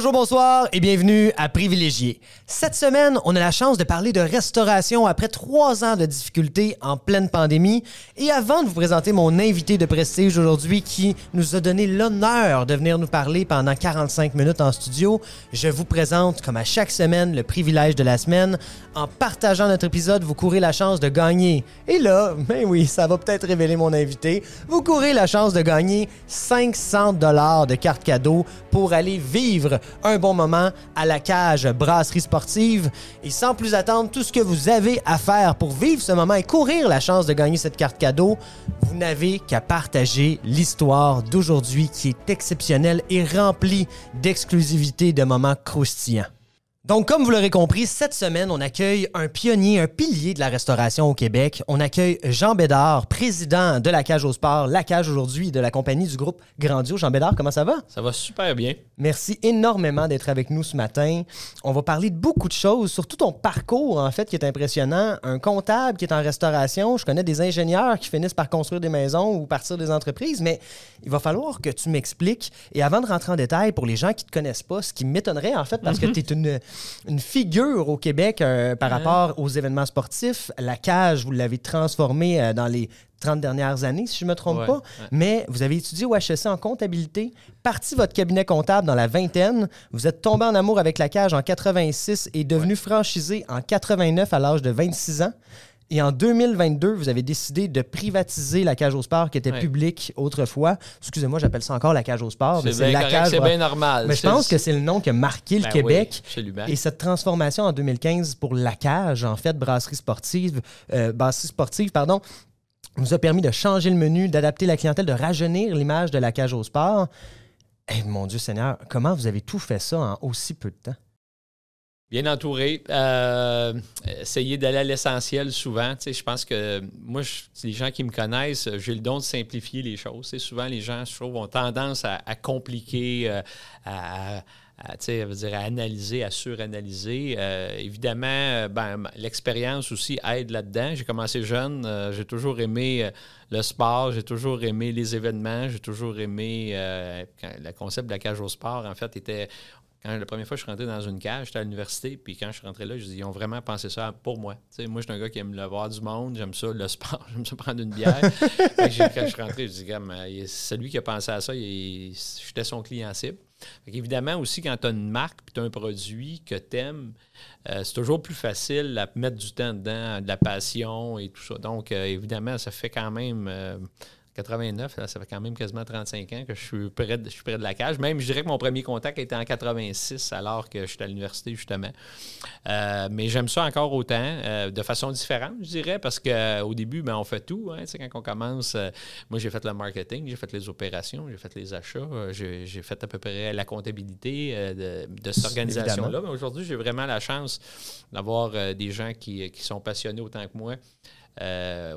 Bonjour, bonsoir et bienvenue à Privilégié. Cette semaine, on a la chance de parler de restauration après trois ans de difficultés en pleine pandémie. Et avant de vous présenter mon invité de prestige aujourd'hui qui nous a donné l'honneur de venir nous parler pendant 45 minutes en studio, je vous présente, comme à chaque semaine, le privilège de la semaine. En partageant notre épisode, vous courez la chance de gagner. Et là, ben oui, ça va peut-être révéler mon invité. Vous courez la chance de gagner 500 dollars de cartes cadeaux pour aller vivre un bon moment à la cage brasserie sportive. Et sans plus attendre, tout ce que vous avez à faire pour vivre ce moment et courir la chance de gagner cette carte cadeau, vous n'avez qu'à partager l'histoire d'aujourd'hui qui est exceptionnelle et remplie d'exclusivité de moments croustillants. Donc, comme vous l'aurez compris, cette semaine, on accueille un pionnier, un pilier de la restauration au Québec. On accueille Jean Bédard, président de la Cage au Sport, la Cage aujourd'hui de la compagnie du groupe Grandio. Jean Bédard, comment ça va? Ça va super bien. Merci énormément d'être avec nous ce matin. On va parler de beaucoup de choses, surtout ton parcours, en fait, qui est impressionnant. Un comptable qui est en restauration. Je connais des ingénieurs qui finissent par construire des maisons ou partir des entreprises, mais il va falloir que tu m'expliques. Et avant de rentrer en détail, pour les gens qui ne te connaissent pas, ce qui m'étonnerait, en fait, parce que tu es une une figure au Québec euh, par rapport aux événements sportifs. La cage, vous l'avez transformée euh, dans les 30 dernières années, si je ne me trompe pas. Mais vous avez étudié au HEC en comptabilité, parti votre cabinet comptable dans la vingtaine. Vous êtes tombé en amour avec la cage en 86 et devenu franchisé en 89 à l'âge de 26 ans. Et en 2022, vous avez décidé de privatiser la cage au sport qui était publique autrefois. Excusez-moi, j'appelle ça encore la cage au sport. C'est bien, cage... bien normal. Mais je pense que c'est le nom qui a marqué le ben Québec. Oui, et cette transformation en 2015 pour la cage, en fait, brasserie sportive, euh, brasserie sportive, pardon, nous a permis de changer le menu, d'adapter la clientèle, de rajeunir l'image de la cage au sport. Eh, mon Dieu Seigneur, comment vous avez tout fait ça en aussi peu de temps? Bien entouré. Euh, essayer d'aller à l'essentiel souvent. je pense que moi, les gens qui me connaissent, j'ai le don de simplifier les choses. souvent, les gens, je trouve, ont tendance à, compliquer, euh, à, dire, à analyser, à suranalyser. Euh, évidemment, ben, l'expérience aussi aide là-dedans. J'ai commencé jeune, j'ai toujours aimé le sport, j'ai toujours aimé les événements, j'ai toujours aimé le concept de la cage au sport. En fait, était quand la première fois je suis rentré dans une cage, j'étais à l'université, puis quand je suis rentré là, je dis, ils ont vraiment pensé ça pour moi. moi, je suis un gars qui aime le voir du monde, j'aime ça, le sport, j'aime ça prendre une bière. quand je suis rentré, je dis, euh, celui qui a pensé à ça, j'étais son client cible. évidemment, aussi, quand tu as une marque puis tu as un produit que tu aimes, euh, c'est toujours plus facile à mettre du temps dedans, de la passion et tout ça. Donc, euh, évidemment, ça fait quand même 89, ça fait quand même quasiment 35 ans que je suis près de, je suis près de la cage. Même, je dirais que mon premier contact était en 86, alors que j'étais à l'université, justement. Euh, mais j'aime ça encore autant, euh, de façon différente, je dirais, parce qu'au début, ben, on fait tout. Hein, quand on commence, euh, moi, j'ai fait le marketing, j'ai fait les opérations, j'ai fait les achats, j'ai, fait à peu près la comptabilité de, de, cette organisation-là. Mais aujourd'hui, j'ai vraiment la chance d'avoir des gens qui, qui, sont passionnés autant que moi.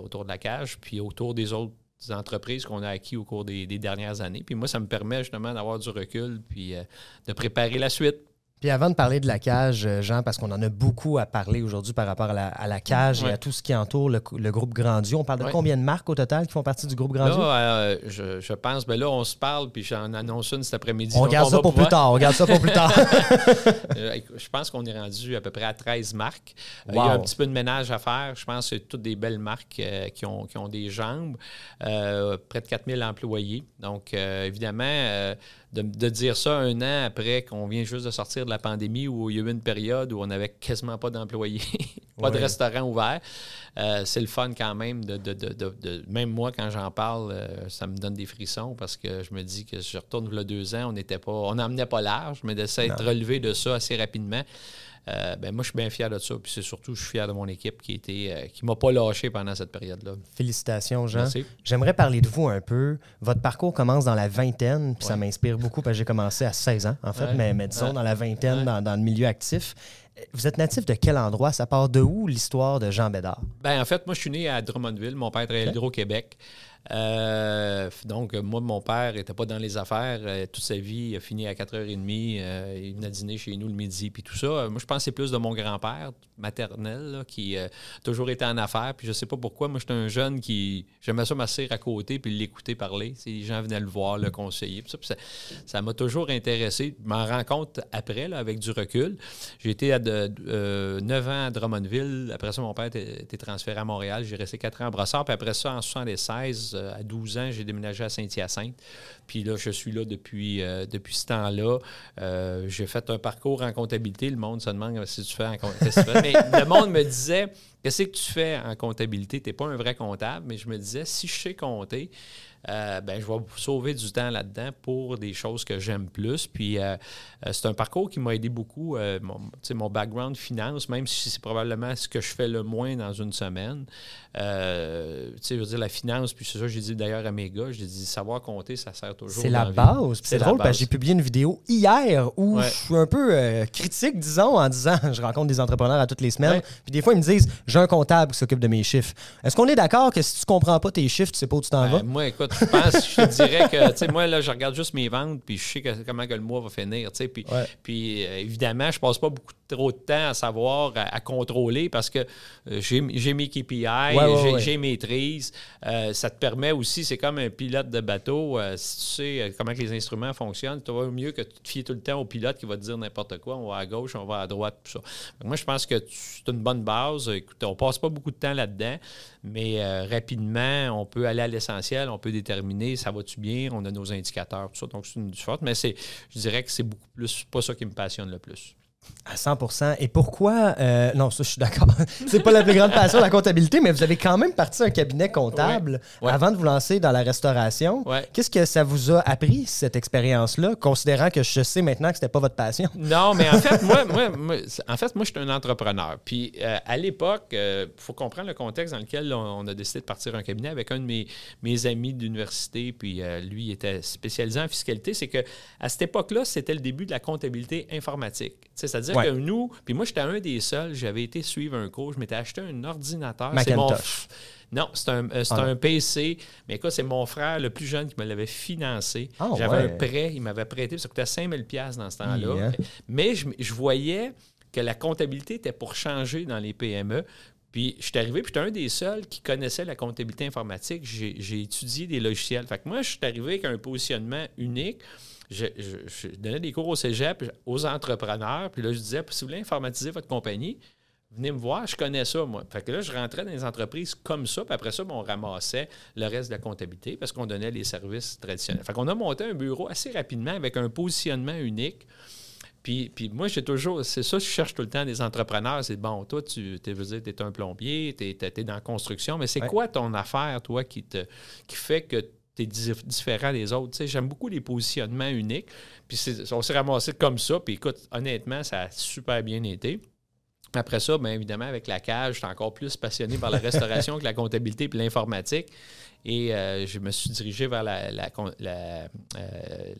autour de la cage, puis autour des autres entreprises qu'on a acquis au cours des, dernières années. Puis moi, ça me permet justement d'avoir du recul puis euh, de préparer la suite. Puis avant de parler de la cage, euh, Jean, parce qu'on en a beaucoup à parler aujourd'hui par rapport à la, cage et à tout ce qui entoure le, groupe Grandio, on parle de combien de marques au total qui font partie du groupe Grandio? Là, euh, je, pense, ben là, on se parle, puis j'en annonce une cet après-midi. On garde ça pour plus tard, on garde ça pour plus tard. je pense qu'on est rendu à peu près à 13 marques. Il y a un petit peu de ménage à faire. Je pense que c'est toutes des belles marques qui, ont, qui ont des jambes. près de 4000 employés. Donc, évidemment de, dire ça un an après qu'on vient juste de sortir de la pandémie où il y a eu une période où on n'avait quasiment pas d'employés, pas de restaurants ouverts. Euh, c'est le fun quand même de, de, même moi quand j'en parle, euh, ça me donne des frissons parce que je me dis que je retourne il y a deux ans, on n'était pas, on n'emmenait pas large, mais de s'être relevé de ça assez rapidement. Euh, ben moi, je suis bien fier de ça. Puis c'est surtout, je suis fier de mon équipe qui était, euh, qui m'a pas lâché pendant cette période-là. Félicitations, Jean. J'aimerais parler de vous un peu. Votre parcours commence dans la vingtaine, puis ça m'inspire beaucoup parce que j'ai commencé à 16 ans, en fait, mais, disons dans la vingtaine, dans, dans, le milieu actif. Vous êtes natif de quel endroit? Ça part de où l'histoire de Jean Bédard? Ben, en fait, moi, je suis né à Drummondville. Mon père travaillait à Hydro-Québec. Euh, donc, moi, mon père n'était pas dans les affaires. Euh, toute sa vie, il a fini à 4h30. Euh, il venait dîner chez nous le midi, puis tout ça. Moi, je pense c'est plus de mon grand-père maternel qui a toujours été en affaires. Puis je sais pas pourquoi. Moi, j'étais un jeune qui... J'aimais ça m'asseoir à côté puis l'écouter parler. les gens venaient le voir, le conseiller. ça, m'a toujours intéressé. Je m'en rends compte après, avec du recul. J'ai été à de, 9 ans à Drummondville. Après ça, mon père était transféré à Montréal. J'ai resté 4 ans à Brossard. Puis après ça, en 76, euh, à 12 ans, j'ai déménagé à Saint-Hyacinthe. Puis là, je suis là depuis, euh, depuis ce temps-là. Euh, j'ai fait un parcours en comptabilité. Le monde se demande si tu fais en comptabilité. Mais le monde me disait Qu'est-ce que tu fais en comptabilité? Tu n'es pas un vrai comptable. Mais je me disais Si je sais compter, euh, ben, je vais sauver du temps là-dedans pour des choses que j'aime plus. Puis euh, euh, c'est un parcours qui m'a aidé beaucoup. mon, mon background finance, même si c'est probablement ce que je fais le moins dans une semaine. je veux dire, la finance, puis c'est ça, j'ai dit d'ailleurs à mes gars, j'ai dit savoir compter, ça sert toujours. C'est la base. C'est drôle parce que j'ai publié une vidéo hier où je suis un peu critique, disons, en disant je rencontre des entrepreneurs à toutes les semaines. Puis des fois, ils me disent j'ai un comptable qui s'occupe de mes chiffres. Est-ce qu'on est, d'accord que si tu comprends pas tes chiffres, tu sais pas où tu t'en ben, vas? Moi, écoute, je pense, je te dirais que, tu sais, moi, là, je regarde juste mes ventes, puis je sais comment que le mois va finir, tu sais. Puis, puis euh, évidemment, je passe pas beaucoup trop de temps à savoir, à, contrôler, parce que euh, j'ai mes KPI, j'ai maîtrise. Euh, ça te permet aussi, c'est comme un pilote de bateau, si tu sais comment que les instruments fonctionnent, tu vas mieux que tu te fies tout le temps au pilote qui va te dire n'importe quoi, on va à gauche, on va à droite, tout ça. moi, je pense que c'est une bonne base. Écoute, on passe pas beaucoup de temps là-dedans, mais rapidement, on peut aller à l'essentiel, on peut déterminer ça va-tu bien, on a nos indicateurs, tout ça. Donc, c'est une forte, mais c'est, je dirais que c'est beaucoup plus pas ça qui me passionne le plus. À 100% Et pourquoi euh, Non, ça, je suis d'accord. c'est pas la plus grande passion, la comptabilité, mais vous avez quand même parti un cabinet comptable avant de vous lancer dans la restauration. Qu'est-ce que ça vous a appris, cette expérience-là, considérant que je sais maintenant que c'était pas votre passion? Non, mais en fait, moi, moi, en fait, moi, je suis un entrepreneur. Puis euh, à l'époque, il euh, faut comprendre le contexte dans lequel on, a décidé de partir un cabinet avec un de mes, mes amis d'université. Puis lui, il était spécialisé en fiscalité. C'est que à cette époque-là, c'était le début de la comptabilité informatique. C'est-à-dire que nous, puis moi, j'étais un des seuls, j'avais été suivre un cours, je m'étais acheté un ordinateur. Macintosh. Non, c'est un, euh, ah un, PC. Mais écoute, c'est mon frère le plus jeune qui me l'avait financé. Ah j'avais un prêt, il m'avait prêté, ça coûtait 5000 dans ce temps-là. Mais je, je, voyais que la comptabilité était pour changer dans les PME. Puis je suis arrivé, puis j'étais un des seuls qui connaissait la comptabilité informatique. J'ai étudié des logiciels. Fait que moi, je suis arrivé avec un positionnement unique je, donnais des cours au cégep aux entrepreneurs. Puis là, je disais, si vous voulez informatiser votre compagnie, venez me voir, je connais ça, moi. Fait que là, je rentrais dans les entreprises comme ça, puis après ça, ben, on ramassait le reste de la comptabilité parce qu'on donnait les services traditionnels. Fait qu'on a monté un bureau assez rapidement avec un positionnement unique. Puis, puis moi, j'ai toujours, c'est ça, je cherche tout le temps des entrepreneurs. C'est bon, toi, tu es, un plombier, tu es, dans la construction, mais c'est quoi ton affaire, toi, qui, te, qui fait que tu es différent des autres? J'aime beaucoup les positionnements uniques. Puis on s'est ramassé comme ça. Puis écoute, honnêtement, ça a super bien été. Après ça, bien évidemment, avec la cage, j'étais encore plus passionné par la restauration que la comptabilité et l'informatique. Et euh, je me suis dirigé vers la, la, euh,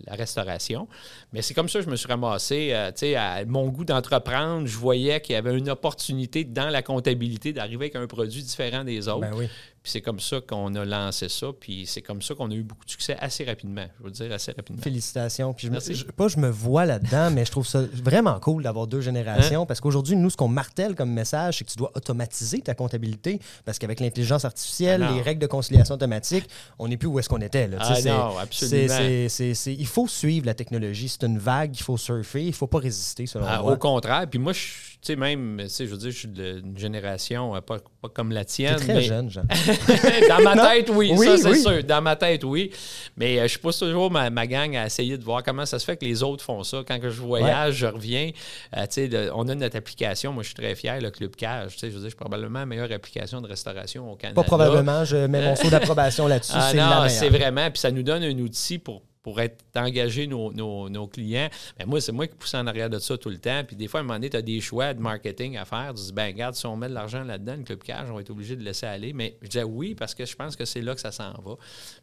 restauration. Mais c'est comme ça que je me suis ramassé. Euh, tu sais, à mon goût d'entreprendre, je voyais qu'il y avait une opportunité dans la comptabilité d'arriver avec un produit différent des autres. Ben oui. Puis c'est comme ça qu'on a lancé ça. Puis c'est comme ça qu'on a eu beaucoup de succès assez rapidement. Je veux dire, assez rapidement. Félicitations. Puis je me, pas je me vois là-dedans, mais je trouve ça vraiment cool d'avoir deux générations. Hein? Parce qu'aujourd'hui, nous, ce qu'on martèle comme message, c'est que tu dois automatiser ta comptabilité. Parce qu'avec l'intelligence artificielle, ah les règles de conciliation automatique, on n'est plus où est-ce qu'on était. Là. Ah non, absolument. il faut suivre la technologie. C'est une vague, il faut surfer, il ne faut pas résister, selon ah, moi. Au contraire. Puis moi, je sais, même, tu sais, je veux dire, je suis d'une génération euh, pas, pas, comme la tienne. très jeune, Jean. Dans ma tête, oui, ça, c'est sûr. Dans ma tête, oui. Mais euh, je pousse toujours ma, ma, gang à essayer de voir comment ça se fait que les autres font ça. Quand je voyage, je reviens. Euh, tu sais, on a notre application. Moi, je suis très fier, le Club Cage. Tu sais, je veux dire, je suis probablement la meilleure application de restauration au Canada. Pas probablement. Je mets mon saut d'approbation là-dessus. Ah, non, c'est vraiment. Puis ça nous donne un outil pour pour être engagé nos, clients. Mais moi, c'est moi qui pousse en arrière de ça tout le temps. Puis des fois, à un moment donné, tu as des choix de marketing à faire. Tu dis, ben regarde, si on met de l'argent là-dedans, le club cash, on va être obligé de laisser aller. Mais je disais oui parce que je pense que c'est là que ça s'en va.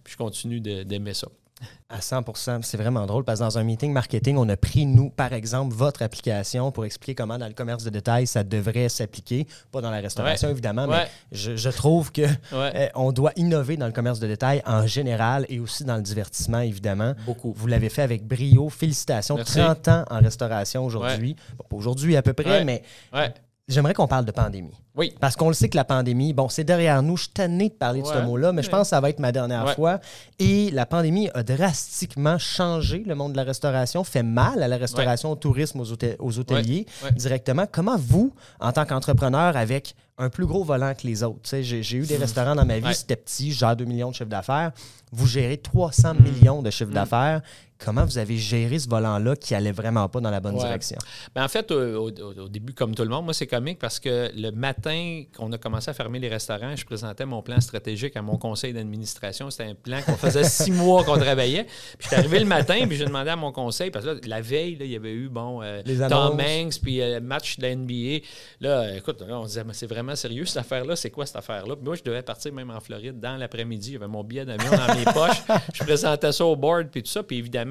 Puis je continue d'aimer ça. À 100% C'est vraiment drôle parce que dans un meeting marketing, on a pris, nous, par exemple, votre application pour expliquer comment dans le commerce de détail ça devrait s'appliquer. Pas dans la restauration, évidemment, mais je, trouve qu'on euh, on doit innover dans le commerce de détail en général et aussi dans le divertissement, évidemment. Beaucoup. Vous l'avez fait avec brio. Félicitations. 30 ans en restauration aujourd'hui. pas aujourd'hui à peu près, mais j'aimerais qu'on parle de pandémie. Oui. Parce qu'on le sait que la pandémie, bon, c'est derrière nous. Je suis tanné de parler de ce mot-là, mais je pense que ça va être ma dernière fois. Et la pandémie a drastiquement changé le monde de la restauration, fait mal à la restauration, au tourisme, aux, hôteliers directement. Comment vous, en tant qu'entrepreneur avec un plus gros volant que les autres, j'ai eu des mmh. restaurants dans ma vie, c'était petit, genre 2 millions de chiffre d'affaires. Vous gérez 300 mmh. millions de chiffre mmh. d'affaires. Comment vous avez géré ce volant-là qui allait vraiment pas dans la bonne direction? Ben en fait, au, début, comme tout le monde, moi, c'est comique parce que le matin qu'on a commencé à fermer les restaurants, je présentais mon plan stratégique à mon conseil d'administration. C'était un plan qu'on faisait six mois qu'on travaillait. Puis j'étais arrivé le matin, puis j'ai demandé à mon conseil, parce que la veille, il y avait eu, bon, euh, Tom Hanks, puis euh, match de la NBA. Là, écoute, on disait, c'est vraiment sérieux cette affaire-là, c'est quoi cette affaire-là? moi, je devais partir même en Floride dans l'après-midi. J'avais mon billet d'avion dans mes poches. Je présentais ça au board, puis tout ça. Puis évidemment,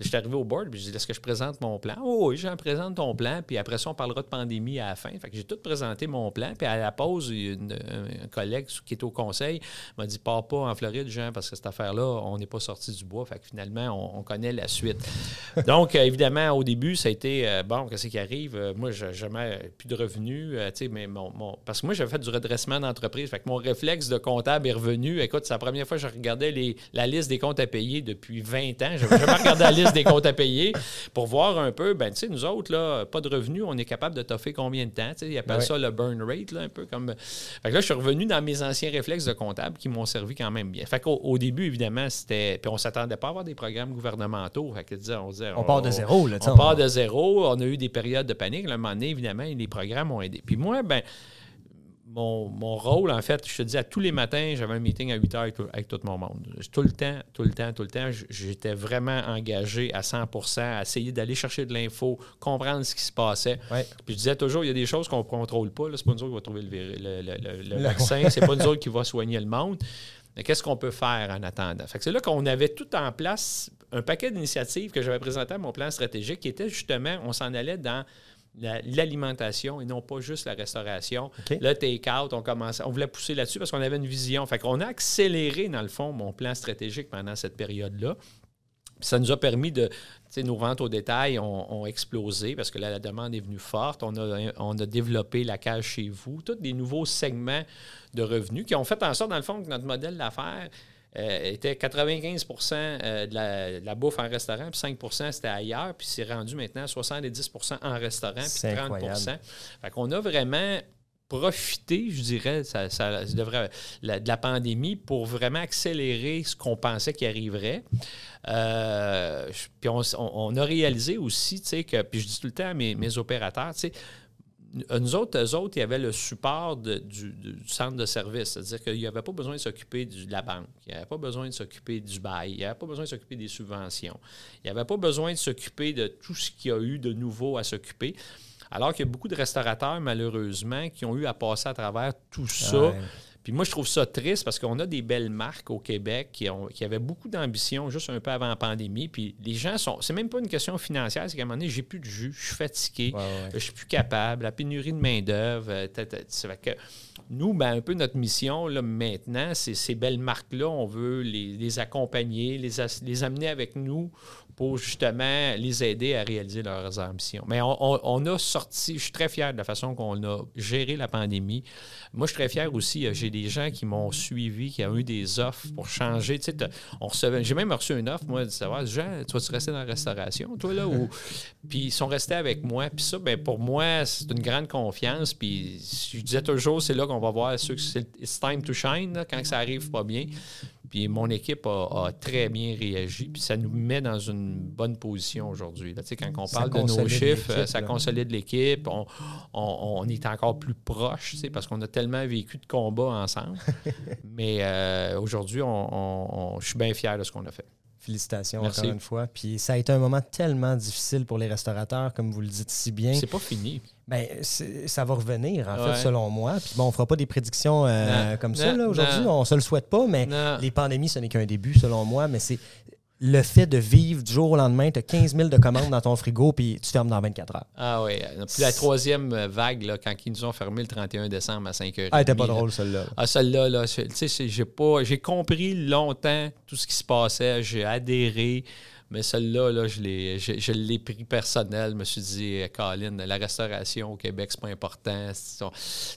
je suis arrivé au board, puis je dis Est-ce que je présente mon plan? Oh oui, j'en présente ton plan, puis après ça, on parlera de pandémie à la fin. Fait que j'ai tout présenté mon plan, puis à la pause, un collègue qui est au conseil m'a dit Pars pas en Floride, Jean, parce que cette affaire-là, on n'est pas sorti du bois. Fait que finalement, on, connaît la suite. Donc, euh, évidemment, au début, ça a été euh, Bon, qu'est-ce qui arrive? Euh, Moi, j'ai jamais plus de revenus, tu sais, mais mon, Parce que moi, j'ai fait du redressement d'entreprise. Fait que mon réflexe de comptable est revenu. Écoute, c'est la première fois que je regardais les, la liste des comptes à payer depuis 20 ans. Je jamais regardé la liste des comptes à payer pour voir un peu, ben, tu sais, nous autres, là, pas de revenus, on est capable de toffer combien de temps? Tu sais, ils appellent ça le burn rate, là, un peu comme. Fait que là, je suis revenu dans mes anciens réflexes de comptable qui m'ont servi quand même bien. Fait qu'au au début, évidemment, c'était. Puis on s'attendait pas à avoir des programmes gouvernementaux. Fait que, on disait. On, part de zéro, là, On part de zéro. On a eu des périodes de panique. à un moment donné, évidemment, les programmes ont aidé. Puis moi, ben mon, rôle, en fait, je te dis, à tous les matins, j'avais un meeting à 8 heures avec, tout mon monde. Tout le temps, tout le temps, tout le temps, j'étais vraiment engagé à 100% à essayer d'aller chercher de l'info, comprendre ce qui se passait. Puis je disais toujours, il y a des choses qu'on ne contrôle pas. C'est pas nous autres qui va trouver le, le, vaccin, c'est pas nous autres qui va soigner le monde. Mais qu'est-ce qu'on peut faire en attendant? c'est là qu'on avait tout en place un paquet d'initiatives que j'avais présenté à mon plan stratégique qui était justement, on s'en allait dans l'alimentation et non pas juste la restauration. Le take-out, on on voulait pousser là-dessus parce qu'on avait une vision. Fait qu'on a accéléré, dans le fond, mon plan stratégique pendant cette période-là. Ça nous a permis de. Nos ventes au détail ont, explosé parce que là, la demande est venue forte. On a, on a développé la cage chez vous, tous des nouveaux segments de revenus qui ont fait en sorte, dans le fond, que notre modèle d'affaires euh, était 95 euh, de la, de la, bouffe en restaurant, puis 5% c'était ailleurs, puis c'est rendu maintenant 70% en restaurant, puis 30% Fait qu'on a vraiment profité, je dirais, ça, devrait, de la pandémie pour vraiment accélérer ce qu'on pensait qui arriverait. Euh, puis on, a réalisé aussi, tu sais, que, puis je dis tout le temps à mes, mes opérateurs, tu sais, nous autres, eux autres, il y avait le support du, centre de service. C'est-à-dire qu'il n'y avait pas besoin de s'occuper de la banque. Il n'y avait pas besoin de s'occuper du bail. Il n'y avait pas besoin de s'occuper des subventions. Il n'y avait pas besoin de s'occuper de tout ce qu'il y a eu de nouveau à s'occuper. Alors qu'il y a beaucoup de restaurateurs, malheureusement, qui ont eu à passer à travers tout ça. Puis moi, je trouve ça triste parce qu'on a des belles marques au Québec qui, ont, qui avaient beaucoup d'ambition juste un peu avant la pandémie. Puis les gens sont. C'est même pas une question financière, c'est qu'à un moment donné, j'ai plus de jus, je suis fatigué, je suis plus capable, la pénurie de main-d'œuvre. Euh, que nous, ben, un peu notre mission là, maintenant, c'est ces belles marques-là, on veut les, accompagner, les, les amener avec nous pour justement les aider à réaliser leurs ambitions. Mais on, a sorti, je suis très fier de la façon qu'on a géré la pandémie. Moi, je suis très fier aussi, euh, j'ai des gens qui m'ont suivi, qui ont eu des offres pour changer. Tu sais, on recevait, j'ai même reçu une offre, moi, de savoir, Jean, tu vas-tu rester dans la restauration, toi, là? Ou... puis ils sont restés avec moi. Puis ça, ben, pour moi, c'est une grande confiance. Puis je disais toujours, c'est là qu'on va voir ceux que c'est time to shine, quand ça arrive pas bien. Puis mon équipe a, très bien réagi. Puis ça nous met dans une bonne position aujourd'hui. Quand on parle de nos chiffres, ça consolide l'équipe. On, est encore plus proche parce qu'on a tellement vécu de combats ensemble. Mais euh, aujourd'hui, on, je suis bien fier de ce qu'on a fait. Félicitations encore une fois. Puis ça a été un moment tellement difficile pour les restaurateurs, comme vous le dites si bien. C'est pas fini. Ben, ça va revenir, en fait, selon moi. Puis bon, on fera pas des prédictions euh, comme ça aujourd'hui. On se le souhaite pas, mais les pandémies, ce n'est qu'un début, selon moi. Mais c'est le fait de vivre du jour au lendemain, tu as 15 000 de commandes dans ton frigo, puis tu fermes dans 24 heures. Ah oui. Puis la troisième vague, là, quand ils nous ont fermé le 31 décembre à 5 h Ah, était pas drôle, celle-là. Ah, celle-là, là, tu sais, j'ai pas. J'ai compris longtemps tout ce qui se passait. J'ai adhéré. Mais celle-là, là, je l'ai, je, pris personnel. Je me suis dit, euh, Colin, la restauration au Québec, c'est pas important.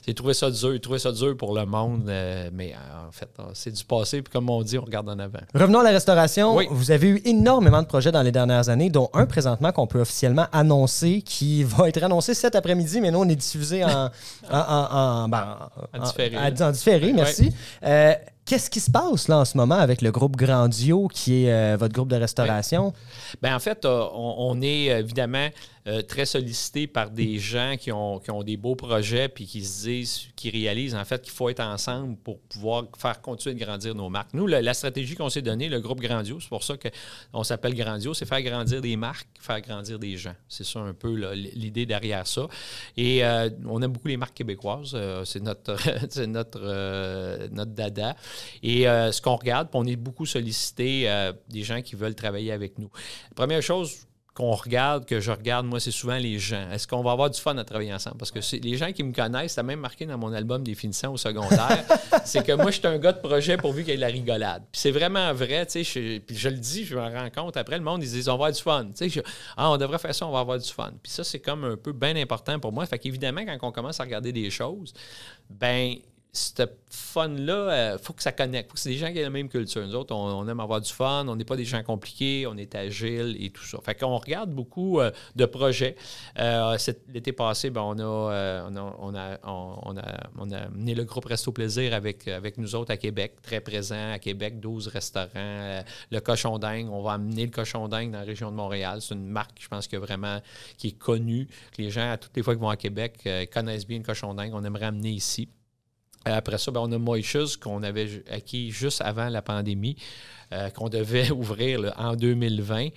J'ai trouvé ça dur, j'ai trouvé ça dur pour le monde. Euh, mais euh, en fait, c'est du passé. Puis comme on dit, on regarde en avant. Revenons à la restauration. Vous avez eu énormément de projets dans les dernières années, dont un présentement qu'on peut officiellement annoncer, qui va être annoncé cet après-midi, mais nous, on est diffusé en, en, en, ben, différé. En, différé, merci. Qu'est-ce qui se passe là en ce moment avec le groupe Grandio, qui est euh, votre groupe de restauration? Bien, en fait, euh, on, est évidemment euh, très sollicité par des gens qui ont, qui ont, des beaux projets puis qui se disent, qui réalisent en fait qu'il faut être ensemble pour pouvoir faire continuer de grandir nos marques. Nous, la, stratégie qu'on s'est donnée, le groupe Grandio, c'est pour ça qu'on s'appelle Grandio, c'est faire grandir des marques, faire grandir des gens. C'est ça un peu l'idée derrière ça. Et euh, on aime beaucoup les marques québécoises. Euh, c'est notre, notre, notre dada. Et ce qu'on regarde, on est beaucoup sollicité des gens qui veulent travailler avec nous. première chose, qu'on regarde, que je regarde, moi, c'est souvent les gens. Est-ce qu'on va avoir du fun à travailler ensemble? Parce que les gens qui me connaissent, ça même marqué dans mon album des finissants au secondaire, c'est que moi, je suis un gars de projet pourvu qu'il y ait de la rigolade. Puis c'est vraiment vrai, tu sais, puis je le dis, je me rends compte, après, le monde, ils disent, on va avoir du fun. Tu sais, ah, on devrait faire ça, on va avoir du fun. Puis ça, c'est comme un peu bien important pour moi. Fait qu'évidemment, quand on commence à regarder des choses, ben ce fun-là, il euh, faut que ça connecte. faut que c'est des gens qui aient la même culture. Nous autres, on, aime avoir du fun, on n'est pas des gens compliqués, on est agile et tout ça. Fait qu'on regarde beaucoup euh, de projets. Euh, l'été passé, ben, on, a, on, a, on, a, on, a, amené le groupe Resto Plaisir avec, avec nous autres à Québec, très présent à Québec, 12 restaurants. le cochon dingue, on va amener le cochon dingue dans la région de Montréal. C'est une marque, je pense, que vraiment qui est connue, les gens, à toutes les fois qu'ils vont à Québec, connaissent bien le cochon dingue. On aimerait amener ici. Après ça, ben, on a Moishus qu'on avait acquis juste avant la pandémie, euh, qu'on devait ouvrir en 2020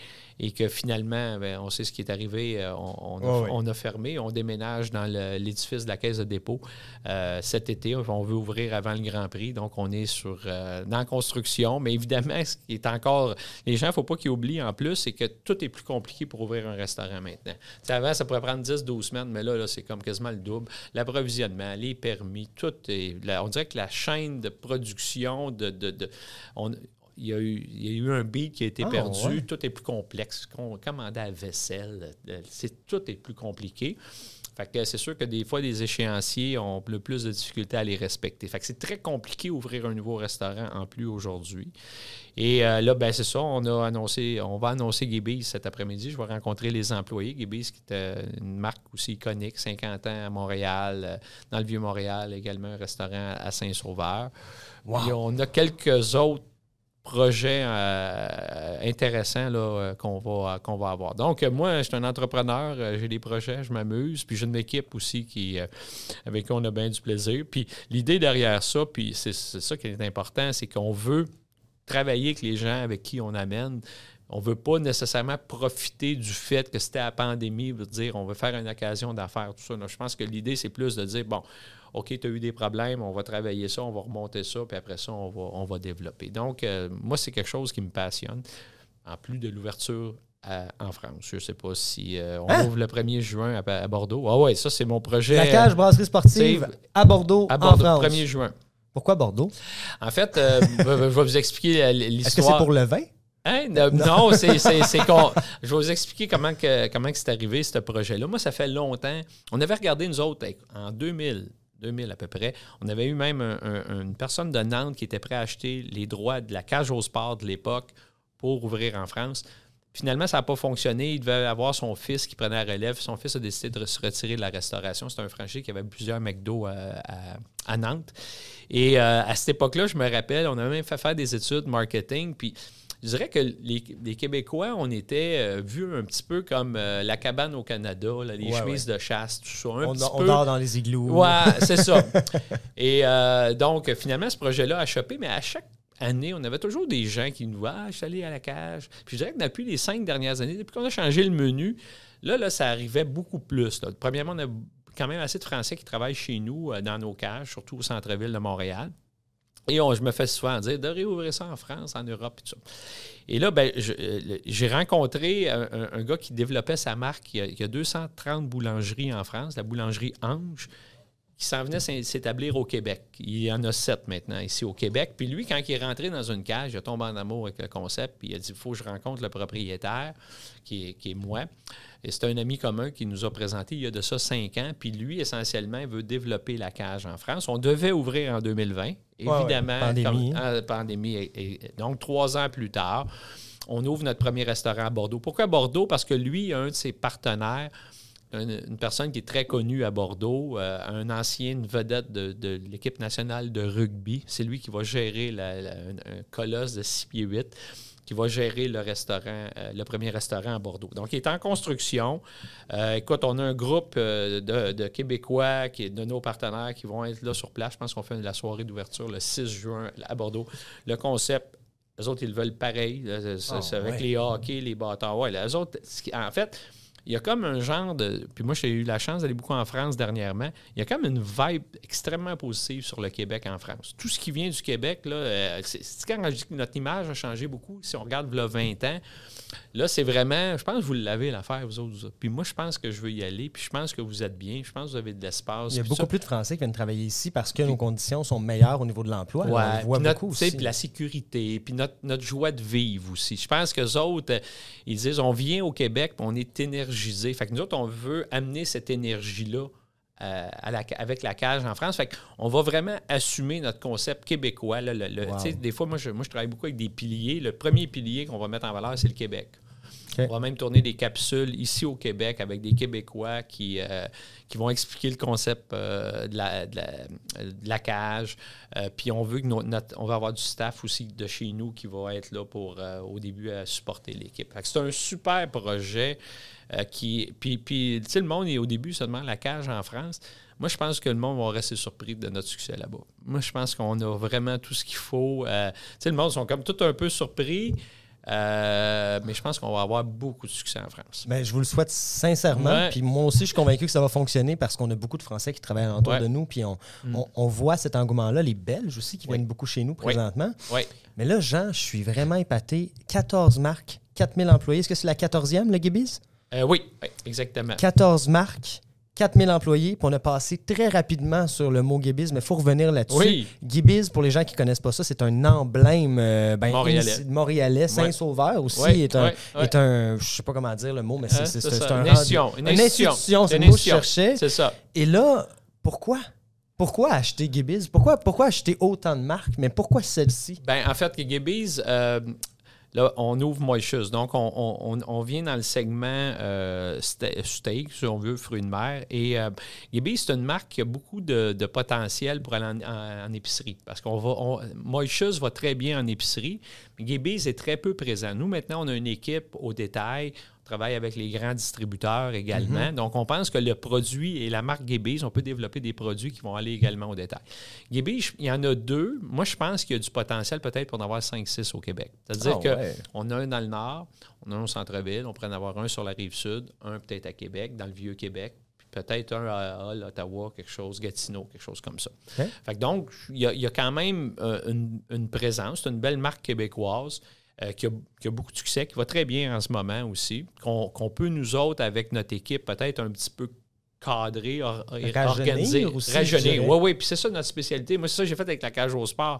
et que finalement, ben, on sait ce qui est arrivé, euh, on, a, fermé, on déménage dans l'édifice de la caisse de dépôt euh, cet été. On veut ouvrir avant le Grand Prix, donc on est sur dans la construction. Mais évidemment, ce qui est encore. Les gens, il ne faut pas qu'ils oublient en plus, c'est que tout est plus compliqué pour ouvrir un restaurant maintenant. avant, ça pourrait prendre 10-12 semaines, mais là, là c'est comme quasiment le double. L'approvisionnement, les permis, tout est. on dirait que la chaîne de production de, de on, il y, a eu, il y, a eu, un beat qui a été ah, perdu. Tout est plus complexe. Commander à vaisselle, euh, c'est, tout est plus compliqué. Fait que c'est sûr que des fois, les échéanciers ont le plus de difficultés à les respecter. Fait que c'est très compliqué d'ouvrir un nouveau restaurant en plus aujourd'hui. Et euh, là, ben c'est ça, on a annoncé, on va annoncer Gibby's cet après-midi. Je vais rencontrer les employés. Gibby's, qui est une marque aussi iconique, 50 ans à Montréal, euh, dans le Vieux-Montréal, également un restaurant à Saint-Sauveur. Et on a quelques autres projets euh, intéressants euh, qu'on va, qu'on va avoir. Donc, moi, je suis un entrepreneur, euh, j'ai des projets, je m'amuse, puis j'ai une équipe aussi qui, avec qui on a bien du plaisir. Puis l'idée derrière ça, puis c'est ça qui est important, c'est qu'on veut travailler avec les gens avec qui on amène. On ne veut pas nécessairement profiter du fait que c'était la pandémie, veut dire on veut faire une occasion d'affaires, tout ça. je pense que l'idée, c'est plus de dire, bon, OK, tu as eu des problèmes, on va travailler ça, on va remonter ça, puis après ça, on va, on va développer. Donc, euh, moi, c'est quelque chose qui me passionne, en plus de l'ouverture en France. Je ne sais pas si euh, on hein? ouvre le 1er juin à, Bordeaux. Ah ouais, ça, c'est mon projet. La cage brasserie sportive à Bordeaux, à Bordeaux, en France. 1er juin. Pourquoi Bordeaux? En fait, euh, je vais vous expliquer l'histoire. Est-ce que c'est pour le vin? Hein? Non, c'est qu'on. Je vais vous expliquer comment, que, comment c'est arrivé, ce projet-là. Moi, ça fait longtemps. On avait regardé, nous autres, en 2000, 2000 à peu près. On avait eu même une personne de Nantes qui était prêt à acheter les droits de la cage au sport de l'époque pour ouvrir en France. Finalement, ça n'a pas fonctionné. Il devait avoir son fils qui prenait la relève. Son fils a décidé de se retirer de la restauration. C'est un franchise qui avait plusieurs McDo à, Nantes. Et euh, à cette époque-là, je me rappelle, on avait même fait faire des études marketing. Puis je dirais que les, Québécois, on était euh, vus un petit peu comme euh, la cabane au Canada, les chemises de chasse, tout ça. on, dort dans les igloos. Ouais, c'est ça. Et euh, donc, finalement, ce projet-là a chopé, mais à chaque année, on avait toujours des gens qui nous voient, ah, je suis allé à la cage. Puis je dirais que depuis les cinq dernières années, depuis qu'on a changé le menu, là, là, ça arrivait beaucoup plus. Premièrement, on a quand même assez de Français qui travaillent chez nous dans nos cages, surtout au centre-ville de Montréal. Et je me fais souvent dire de réouvrir ça en France, en Europe et tout ça. Et là, ben, euh, j'ai rencontré un, gars qui développait sa marque. Il y, a, 230 boulangeries en France, la boulangerie Ange, qui s'en venait s'établir au Québec. Il y en a sept maintenant ici au Québec. Puis lui, quand il est rentré dans une cage, il a tombé en amour avec le concept, puis il a dit il faut que je rencontre le propriétaire, qui est, qui est moi. Et c'est un ami commun qui nous a présenté il y a de ça cinq ans. Puis lui, essentiellement, veut développer la cage en France. On devait ouvrir en 2020. Évidemment, pandémie. Euh, pandémie. Et, donc, trois ans plus tard, on ouvre notre premier restaurant à Bordeaux. Pourquoi Bordeaux? Parce que lui, un de ses partenaires, une, personne qui est très connue à Bordeaux, euh, un ancien vedette de, l'équipe nationale de rugby. C'est lui qui va gérer un, colosse de 6 pieds 8 qui va gérer le restaurant, euh, le premier restaurant à Bordeaux. Donc, il est en construction. Euh, écoute, on a un groupe de, Québécois, qui, de nos partenaires, qui vont être là sur place. Je pense qu'on fait la soirée d'ouverture le 6 juin à Bordeaux. Le concept, les autres, ils veulent pareil. C'est, ah, avec les hockey, les bâtards. Ouais, les autres, en fait, il y a comme un genre de. Puis moi, j'ai eu la chance d'aller beaucoup en France dernièrement. Il y a comme une vibe extrêmement positive sur le Québec en France. Tout ce qui vient du Québec, là, euh, c'est quand je dis que notre image a changé beaucoup. Si on regarde le 20 ans, là, c'est vraiment. Je pense que vous l'avez l'affaire, vous autres. Puis moi, je pense que je veux y aller. Puis je pense que vous êtes bien. Je pense que vous avez de l'espace. Il y a beaucoup plus de Français qui viennent travailler ici parce que nos conditions sont meilleures au niveau de l'emploi. on voit beaucoup aussi. Puis la sécurité, puis notre, notre joie de vivre aussi. Je pense que les autres, ils disent on vient au Québec, puis on est énergique fait que nous autres, on veut amener cette énergie-là euh, avec la cage en France. Fait qu'on va vraiment assumer notre concept québécois. Des fois, moi je, moi, je travaille beaucoup avec des piliers. Le premier pilier qu'on va mettre en valeur, c'est le Québec. On va même tourner des capsules ici au Québec avec des Québécois qui, euh, qui vont expliquer le concept euh, de, la, cage. Euh, puis on veut que notre, on va avoir du staff aussi de chez nous qui va être là pour au début supporter l'équipe. C'est un super projet qui. Puis, puis le monde est au début seulement la cage en France. Moi, je pense que le monde va rester surpris de notre succès là-bas. Moi, je pense qu'on a vraiment tout ce qu'il faut. le monde sont comme tout un peu surpris. Euh, mais je pense qu'on va avoir beaucoup de succès en France. Ben, je vous le souhaite sincèrement. Puis moi aussi, je suis convaincu que ça va fonctionner parce qu'on a beaucoup de Français qui travaillent autour de nous. Puis mm. on, on, voit cet engouement-là. Les Belges aussi qui viennent beaucoup chez nous présentement. Mais là, Jean, je suis vraiment épaté. 14 marques, 4000 employés. Est-ce que c'est la 14e, le Gibbies? Euh, oui, exactement. 14 marques. 4000 employés, puis on a passé très rapidement sur le mot Gibbies, mais il faut revenir là-dessus. Oui. Gibbies, pour les gens qui ne connaissent pas ça, c'est un emblème euh, ben, montréalais. Saint-Sauveur aussi est, un, est un, je sais pas comment dire le mot, mais c'est, c'est, un... Une institution. Une institution, c'est le mot que je cherchais. C'est ça. Et là, pourquoi? Pourquoi acheter Gibbies? Pourquoi, pourquoi acheter autant de marques, mais pourquoi celle-ci? Ben, en fait, Gibbies, euh, Là, on ouvre Moishes. Donc, on, vient dans le segment euh, steak, si on veut, fruits de mer. Et euh, c'est une marque qui a beaucoup de, potentiel pour aller en, épicerie. Parce qu'on va. va très bien en épicerie, mais est très peu présent. Nous, maintenant, on a une équipe au détail travaille avec les grands distributeurs également. Mhm. Donc, on pense que le produit et la marque Gibby's, on peut développer des produits qui vont aller également au détail. Gibby's, il y en a deux. Moi, je pense qu'il y a du potentiel peut-être pour en avoir 5-6 au Québec. C'est-à-dire ah, qu'on a un dans le nord, on a un au centre-ville, on pourrait en avoir un sur la rive sud, un peut-être à Québec, dans le vieux Québec, peut-être un à, Ottawa, quelque chose, Gatineau, quelque chose comme ça. Fait donc, il y, a, quand même euh, une, une, présence, c'est une belle marque québécoise. Euh, qui, a, beaucoup de succès, qui va très bien en ce moment aussi, qu'on peut, nous autres, avec notre équipe, peut-être un petit peu cadrer, organiser, rajeunir. Oui, oui, puis c'est ça notre spécialité. Moi, c'est ça que j'ai fait avec la cage au sport.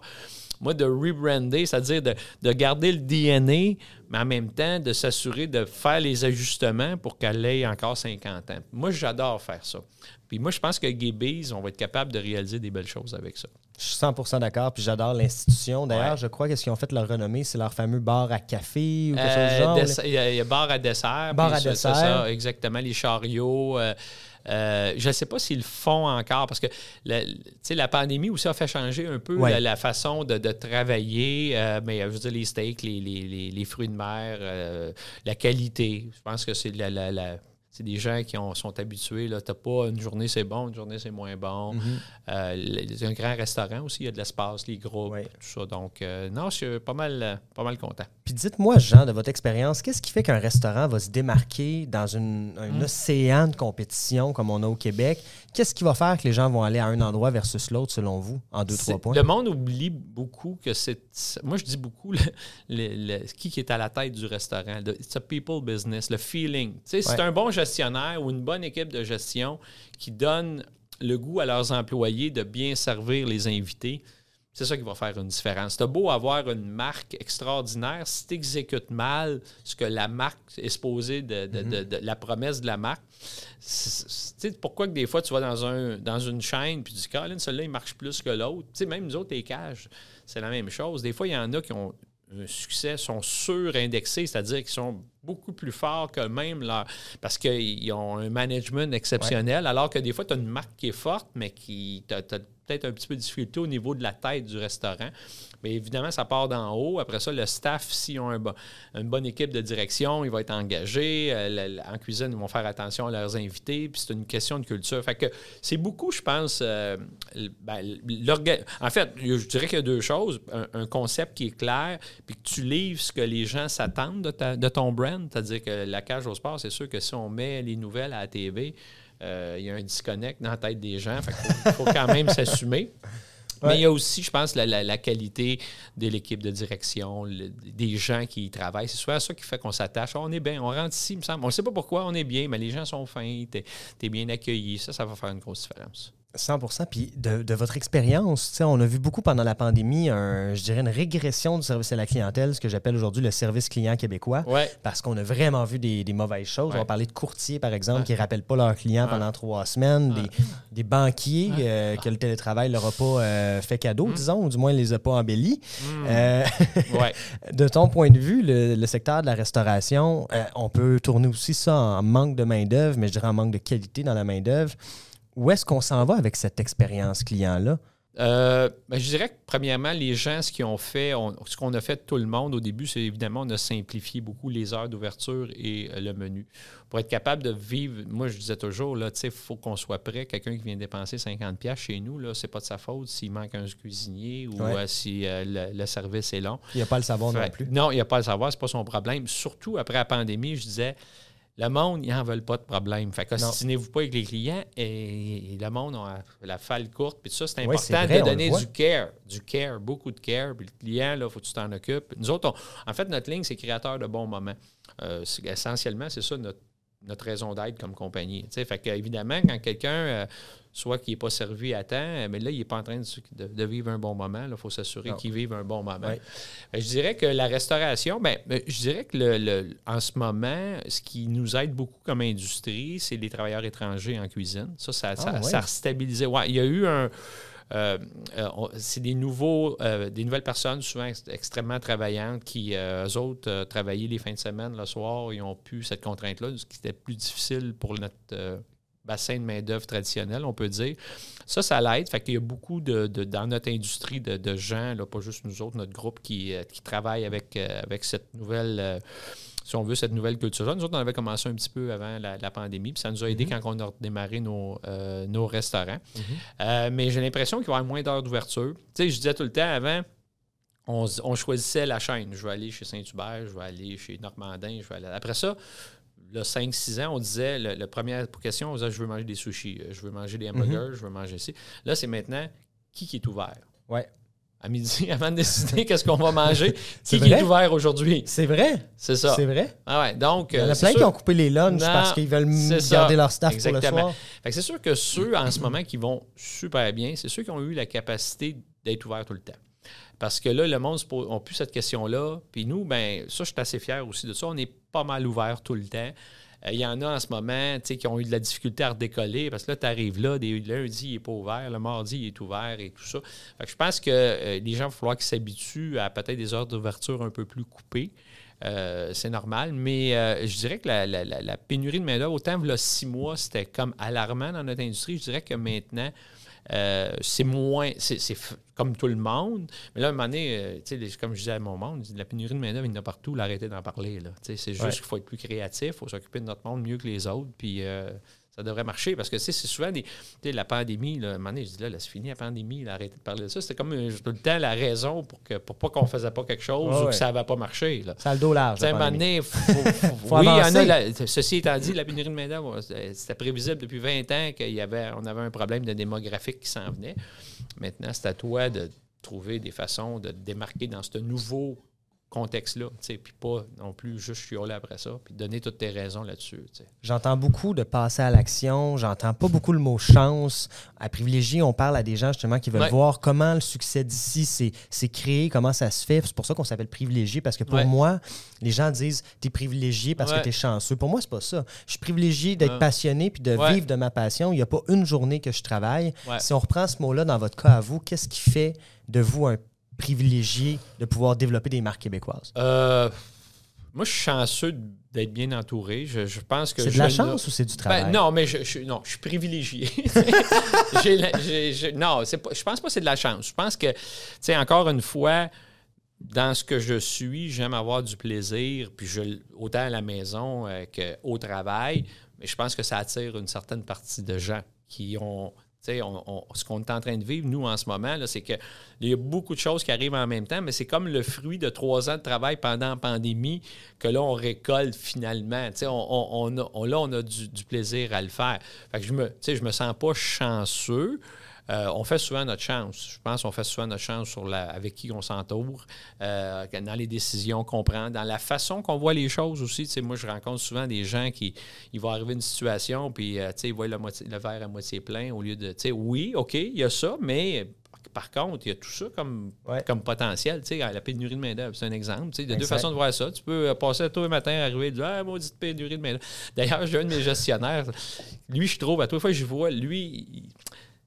Moi, de rebrander, c'est-à-dire de, de, garder le DNA, mais en même temps de s'assurer de faire les ajustements pour qu'elle ait encore 50 ans. Moi, j'adore faire ça. Puis moi, je pense que Gibbies, on va être capable de réaliser des belles choses avec ça. Je suis 100% d'accord, puis j'adore l'institution. D'ailleurs, je crois que ce qu'ils ont fait leur renommée, c'est leur fameux bar à café ou quelque chose du euh, genre. Il y, a, bar à dessert. Bar à dessert. Ça, exactement, les chariots. Euh, euh, je ne sais pas s'ils le font encore parce que la, la pandémie aussi a fait changer un peu la, façon de, travailler. mais je veux dire, les steaks, les, les, les fruits de mer, la qualité. Je pense que c'est la, c'est des gens qui sont habitués. Tu n'as pas une journée c'est bon, une journée c'est moins bon. Mhm. Euh, un grand restaurant aussi, il y a de l'espace, les groupes, tout ça. Donc, euh, non, je suis pas mal, pas mal content. Puis dites-moi, Jean, de votre expérience, qu'est-ce qui fait qu'un restaurant va se démarquer dans une, un hmm. océan de compétition comme on a au Québec? Qu'est-ce qui va faire que les gens vont aller à un endroit versus l'autre, selon vous, en deux, trois points? Le monde oublie beaucoup que c'est. Moi, je dis beaucoup le, qui est à la tête du restaurant. C'est a people business, le feeling. C'est un bon gestionnaire ou une bonne équipe de gestion qui donne le goût à leurs employés de bien servir les invités. C'est ça qui va faire une différence. C'est beau avoir une marque extraordinaire, si tu exécutes mal ce que la marque est supposée de, mm-hmm. la promesse de la marque, pourquoi que des fois tu vas dans, un, dans une chaîne puis tu dis, Caroline, celui-là, il marche plus que l'autre. même nous autres, les cages, c'est la même chose. Des fois, il y en a qui ont un succès, sont surindexés, c'est-à-dire qu'ils sont beaucoup plus forts que même leur. parce qu'ils ont un management exceptionnel, alors que des fois, tu as une marque qui est forte, mais qui. Tu peut-être un petit peu de difficulté au niveau de la tête du restaurant. Mais évidemment, ça part d'en haut. Après ça, le staff, s'ils ont une bonne équipe de direction, il va être engagé. Euh, en cuisine, ils vont faire attention à leurs invités. Puis c'est une question de culture. Fait que c'est beaucoup, je pense, euh, ben, en fait, je dirais qu'il y a deux choses. Un, concept qui est clair, puis que tu livres ce que les gens s'attendent de, de ton brand. C'est-à-dire que la cage au sport, c'est sûr que si on met les nouvelles à la TV, euh, il y a un disconnect dans la tête des gens. Il faut, quand même s'assumer. Mais il y a aussi, je pense, la, qualité de l'équipe de direction, des gens qui y travaillent. C'est souvent ça qui fait qu'on s'attache. on est bien, on rentre ici, il me semble. On ne sait pas pourquoi on est bien, mais les gens sont fins, tu es, bien accueilli. Ça, ça va faire une grosse différence. 100 Puis de, votre expérience, on a vu beaucoup pendant la pandémie, un, je dirais, une régression du service à la clientèle, ce que j'appelle aujourd'hui le service client québécois. Parce qu'on a vraiment vu des, mauvaises choses. On va parler de courtiers, par exemple, qui ne rappellent pas leurs clients pendant trois semaines, des, banquiers euh, que le télétravail ne leur a pas euh, fait cadeau, mm. disons, ou du moins ne les a pas embellis. Mm. Euh, de ton point de vue, le, secteur de la restauration, on peut tourner aussi ça en manque de main-d'œuvre, mais je dirais en manque de qualité dans la main-d'œuvre. Où est-ce qu'on s'en va avec cette expérience client-là? Euh, ben, je dirais que, premièrement, les gens, ce qu'ils ont fait, ce qu'on a fait tout le monde au début, c'est évidemment, on a simplifié beaucoup les heures d'ouverture et euh, le menu. Pour être capable de vivre, moi, je disais toujours, il faut qu'on soit prêt. Quelqu'un qui vient dépenser 50$ chez nous, ce n'est pas de sa faute s'il manque un cuisinier ou euh, si le, service est long. Il n'y a pas le savoir non plus. Non, il n'y a pas le savoir, ce n'est pas son problème. Surtout après la pandémie, je disais, le monde, ils n'en veulent pas de problème. Fait que vous pas avec les clients et, le monde a la falle courte. Puis ça, c'est important de donner du care. Du care, beaucoup de care. Puis le client, il faut que tu t'en occupes. Nous autres, en fait, notre ligne, c'est créateur de bons moments. Euh, essentiellement, c'est ça notre, notre raison d'être comme compagnie. fait que, évidemment, quand quelqu'un euh, soit qu'il n'est pas servi à temps, mais là, il n'est pas en train de, vivre un bon moment. Il faut s'assurer qu'il vive un bon moment. Je dirais que la restauration, ben, je dirais que le, en ce moment, ce qui nous aide beaucoup comme industrie, c'est les travailleurs étrangers en cuisine. Ça, ça, ah, a stabilisé. Ouais, il y a eu un. Euh, euh, c'est des nouveaux, euh, des nouvelles personnes, souvent extrêmement travaillantes, qui, eux autres, travaillaient les fins de semaine, le soir, ils ont pu cette contrainte-là, ce qui était plus difficile pour notre bassin de main-d'œuvre traditionnel, on peut dire. Ça, ça l'aide. Fait qu'il y a beaucoup de, dans notre industrie de, gens, là, pas juste nous autres, notre groupe qui, euh, qui travaille avec, euh, avec cette nouvelle. Euh, si on veut, cette nouvelle culture-là. Nous autres, on avait commencé un petit peu avant la, pandémie, puis ça nous a aidé mm-hmm. quand on a démarré nos, nos restaurants. Mm-hmm. mais j'ai l'impression qu'il va y avoir moins d'heures d'ouverture. Tu sais, je disais tout le temps avant, on, on, choisissait la chaîne. Je vais aller chez Saint-Hubert, je vais aller chez Normandin, je vais aller. Après ça, le 5-6 ans, on disait, la première question, on disait, je veux manger des sushis, euh, je veux manger des hamburgers, mhm. je veux manger ici. Là, c'est maintenant qui qui est ouvert? Ouais. À midi, avant de décider qu'est-ce qu'on va manger, qui, qui, est ouvert aujourd'hui? C'est vrai. C'est ça. C'est vrai. Ah ouais, donc, Il y en a euh, plein qui ont coupé les lunchs parce qu'ils veulent garder leur staff pour le soir. c'est sûr que ceux, en ce moment, qui vont super bien, c'est ceux qui ont eu la capacité d'être ouverts tout le temps. Parce que là, le monde n'a plus cette question-là. Puis nous, ben ça, je suis assez fier aussi de ça. On est pas mal ouvert tout le temps. Euh, il y en a en ce moment qui ont eu de la difficulté à redécoller parce que là, tu arrives là, lundi, il n'est pas ouvert, le mardi, il est ouvert et tout ça. je pense que euh, les gens, il va falloir qu'ils s'habituent à peut-être des heures d'ouverture un peu plus coupées. Euh, c'est normal, mais je dirais que la, pénurie de main-d'œuvre, autant il y a six mois, c'était comme alarmant dans notre industrie. Je dirais que maintenant, euh, c'est moins. C'est comme tout le monde. Mais là, à un moment donné, euh, comme je disais à mon monde, la pénurie de main-d'œuvre, il y en a partout, l'arrêter d'en parler. C'est juste qu'il faut être plus créatif, il faut s'occuper de notre monde mieux que les autres. Puis ça devrait marcher parce que c'est souvent des, la pandémie. Là, à un moment donné, je dis là, là c'est fini la pandémie, là, arrêtez de parler de ça. C'était comme euh, tout le temps la raison pour que pour pas qu'on faisait pas quelque chose ou que ça n'avait pas marché. Ça a le dos large. À un moment donné, faut, oui, en a, ceci étant dit, la pénurie de main-d'œuvre, c'était prévisible depuis 20 ans qu'on y avait, on avait un problème de démographique qui s'en venait. Maintenant, c'est à toi de trouver des façons de te démarquer dans ce nouveau contexte-là, puis pas non plus juste chioler après ça, puis donner toutes tes raisons là-dessus. J'entends beaucoup de passer à l'action, j'entends pas beaucoup le mot chance. À privilégier, on parle à des gens justement qui veulent voir comment le succès d'ici s'est créé, comment ça se fait. C'est pour ça qu'on s'appelle privilégié, parce que pour moi, les gens disent tu es privilégié parce que tu es chanceux. Pour moi, c'est pas ça. Je suis privilégié d'être passionné puis de vivre de ma passion. Il n'y a pas une journée que je travaille. Si on reprend ce mot-là dans votre cas à vous, qu'est-ce qui fait de vous un privilégié de pouvoir développer des marques québécoises? Euh, moi, je suis chanceux d'être bien entouré. Je, pense que c'est de la chance ou c'est du travail? Ben, non, mais je, non, je suis privilégié. non, pas, je pense pas que c'est de la chance. Je pense que, tu sais, encore une fois, dans ce que je suis, j'aime avoir du plaisir, puis je, autant à la maison euh, qu'au travail, mais je pense que ça attire une certaine partie de gens qui ont ce qu'on est en train de vivre, nous, en ce moment, c'est qu'il y a beaucoup de choses qui arrivent en même temps, mais c'est comme le fruit de trois ans de travail pendant la pandémie que là, on récolte finalement. On, on, là, on a du, plaisir à le faire. Fait que je me, me sens pas chanceux. Euh, on fait souvent notre chance. Je pense qu'on fait souvent notre chance sur la, avec qui on s'entoure, euh, dans les décisions qu'on prend, dans la façon qu'on voit les choses aussi. moi, je rencontre souvent des gens qui ils vont arriver une situation, puis euh, ils voient le, le, verre à moitié plein au lieu de, oui, OK, il y a ça, mais par contre, il y a tout ça comme, comme potentiel. la pénurie de main-d'œuvre, c'est un exemple. Il y a deux façons de voir ça. Tu peux passer tous les matins, arriver et dire Ah, maudite pénurie de main-d'œuvre. D'ailleurs, j'ai un de mes gestionnaires. Lui, je trouve, à tous les fois que je vois, lui,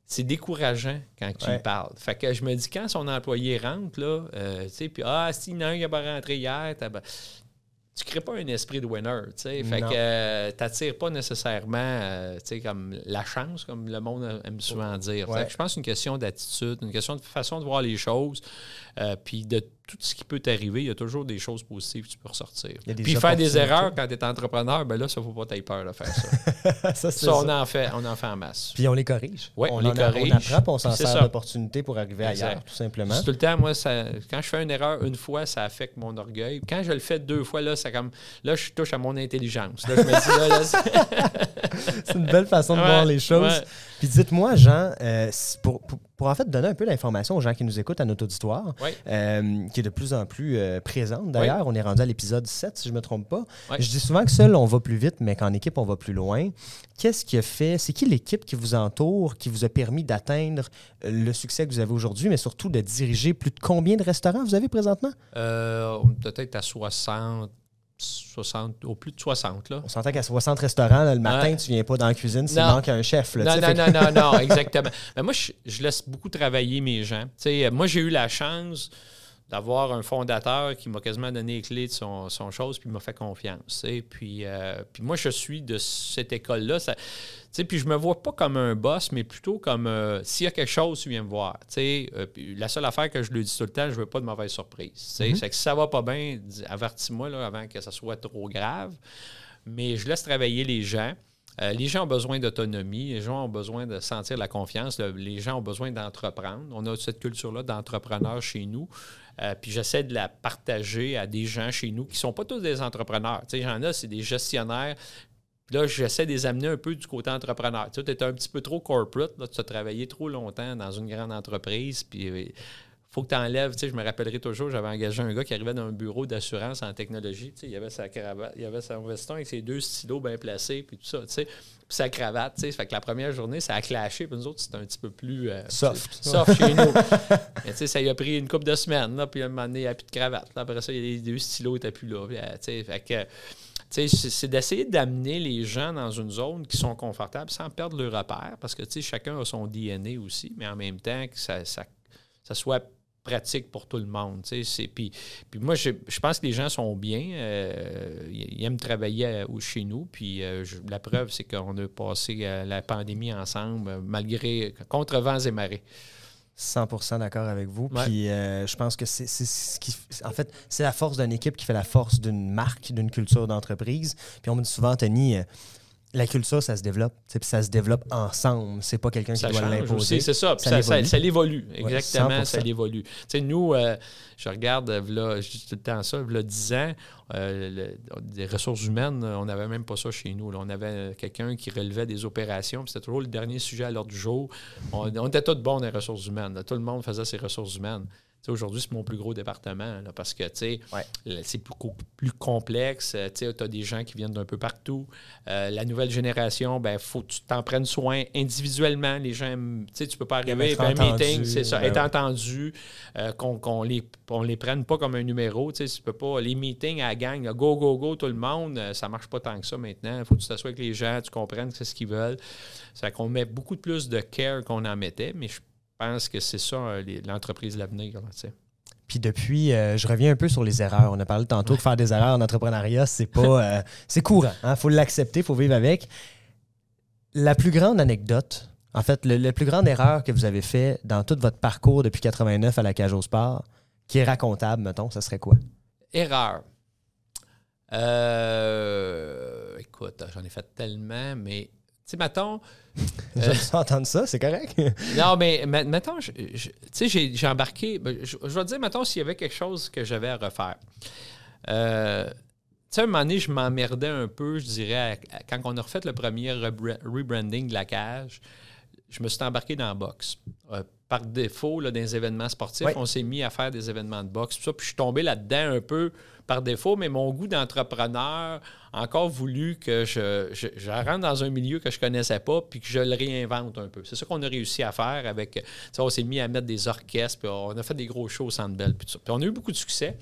c'est décourageant quand tu lui parles. Fait que je me dis, quand son employé rentre, là, euh, tu sais, puis ah, s'il y en a pas rentré hier, tu crées pas un esprit de winner, tu sais. Fait que euh, tu n'attires pas nécessairement, euh, tu sais, comme la chance, comme le monde aime souvent dire. je pense que c'est une question d'attitude, une question de façon de voir les choses, puis de tout ce qui peut t'arriver, il y a toujours des choses positives que tu peux ressortir. Puis faire des erreurs quand tu es entrepreneur, ben là, ça ne faut pas t'avoir peur de faire ça. ça, on, En fait, on en fait en masse. Puis on les corrige. Oui, on, les corrige. On apprend, on s'en sert d'opportunité pour arriver ailleurs, tout simplement. Tout le temps, moi, ça, quand je fais une erreur une fois, ça affecte mon orgueil. Quand je le fais deux fois, là, ça comme là, je touche à mon intelligence. Là, je me dis, là, c'est une belle façon de voir les choses. Puis dites-moi, Jean, euh, pour, pour, en fait donner un peu d'information aux gens qui nous écoutent à notre auditoire, euh, qui est de plus en plus euh, présente d'ailleurs, on est rendu à l'épisode 7 si je ne me trompe pas. Je dis souvent que seul on va plus vite, mais qu'en équipe on va plus loin. Qu'est-ce qui a fait, c'est qui l'équipe qui vous entoure, qui vous a permis d'atteindre le succès que vous avez aujourd'hui, mais surtout de diriger plus de combien de restaurants vous avez présentement? Peut-être à 60 60, au plus de 60. Là. On s'entend qu'à 60 restaurants, le matin, tu viens pas dans la cuisine s'il manque un chef. non, non, non, non, non, exactement. Mais moi, je, laisse beaucoup travailler mes gens. moi, j'ai eu la chance d'avoir un fondateur qui m'a quasiment donné les clés de son, son chose, puis m'a fait confiance. Puis, euh, puis moi, je suis de cette école-là. Puis je me vois pas comme un boss, mais plutôt comme euh, s'il y a quelque chose, tu viens me voir. Euh, la seule affaire que je lui dis tout le temps, je veux pas de mauvaise surprise. Mm-hmm. C'est que si ça va pas bien, avertis-moi avant que ça soit trop grave. Mais je laisse travailler les gens. Euh, les gens ont besoin d'autonomie, les gens ont besoin de sentir la confiance, les gens ont besoin d'entreprendre. On a cette culture-là d'entrepreneurs chez nous. Euh, puis j'essaie de la partager à des gens chez nous qui ne sont pas tous des entrepreneurs. Tu sais, j'en ai, c'est des gestionnaires. Là, j'essaie de les amener un peu du côté entrepreneur. Tu es un petit peu trop corporate. Là, tu as travaillé trop longtemps dans une grande entreprise. Puis euh, faut que tu enlèves, tu sais, je me rappellerai toujours, j'avais engagé un gars qui arrivait dans un bureau d'assurance en technologie, tu sais, il avait sa cravate, il avait son veston avec ses deux stylos bien placés, puis tout ça, tu sais, puis sa cravate, tu sais, fait que la première journée, ça a clashé, puis nous autres, c'était un petit peu plus euh, soft. soft chez nous. Mais tu sais, ça lui a pris une couple de semaines, là, puis à un moment donné, il n'y a plus de cravate. après ça, les deux stylos n'étaient plus là, puis, euh, tu sais, fait que c'est d'essayer d'amener les gens dans une zone qui sont confortables sans perdre leur repère, parce que chacun a son DNA aussi, mais en même temps que ça, ça, ça soit pratique pour tout le monde. Puis, puis moi, je, pense que les gens sont bien. ils aiment travailler chez nous. Puis la preuve, c'est qu'on a passé la pandémie ensemble, malgré contre vents et marées. 100% d'accord avec vous. Puis euh, je pense que c'est ce qui. En fait, c'est la force d'une équipe qui fait la force d'une marque, d'une culture d'entreprise. Puis on me dit souvent, Tony, euh, la culture, ça se développe. Ça se développe ensemble. C'est pas quelqu'un qui doit l'imposer. C'est ça. Ça, ça, ça l'évolue. Exactement, ça l'évolue. Nous, euh, je regarde, là, je dis tout le temps ça, là, 10 ans, euh, des ressources humaines, on n'avait même pas ça chez nous. On avait quelqu'un qui relevait des opérations. C'était toujours le dernier sujet à l'ordre du jour. On, on était tous bons dans les ressources humaines. Tout le monde faisait ses ressources humaines. Aujourd'hui, c'est mon plus gros département parce que c'est beaucoup plus complexe. Euh, tu as des gens qui viennent d'un peu partout. Euh, la nouvelle génération, ben faut que tu t'en prennes soin individuellement. Les gens, tu ne peux pas arriver à un meeting, c'est ça, ben être entendu, euh, qu'on ne les, on les prenne pas comme un numéro. Tu peux pas, les meetings à la gang, go, go, go, tout le monde, ça marche pas tant que ça maintenant. Il faut que tu t'assoies avec les gens, tu comprennes c'est ce qu'ils veulent. Ça qu'on met beaucoup plus de care qu'on en mettait, mais je pense que c'est ça euh, l'entreprise de l'avenir. Puis depuis, euh, je reviens un peu sur les erreurs. On a parlé tantôt que faire des erreurs en entrepreneuriat, c'est pas, euh, c'est courant. Il hein. faut l'accepter, il faut vivre avec. La plus grande anecdote, en fait, la plus grande erreur que vous avez fait dans tout votre parcours depuis 89 à la cage au sport, qui est racontable, mettons, ça serait quoi? Erreur. écoute, j'en ai fait tellement, mais tu sais, mettons. J'aime ça entendre ça, c'est correct. non, mais mettons, tu sais, j'ai embarqué. Ben, je, vais te dire, mettons, s'il y avait quelque chose que j'avais à refaire. Euh, tu sais, à un moment donné, je m'emmerdais un peu, je dirais, quand on a refait le premier rebranding de la cage, je me suis embarqué dans la boxe. Euh, par défaut, là, dans les événements sportifs, on s'est mis à faire des événements de boxe. Puis, puis je suis tombé là-dedans un peu par défaut, mais mon goût d'entrepreneur a encore voulu que je, je, rentre dans un milieu que je ne connaissais pas puis que je le réinvente un peu. C'est ça qu'on a réussi à faire avec. On s'est mis à mettre des orchestres, puis on a fait des gros shows au Centre Bell, puis, puis on a eu beaucoup de succès.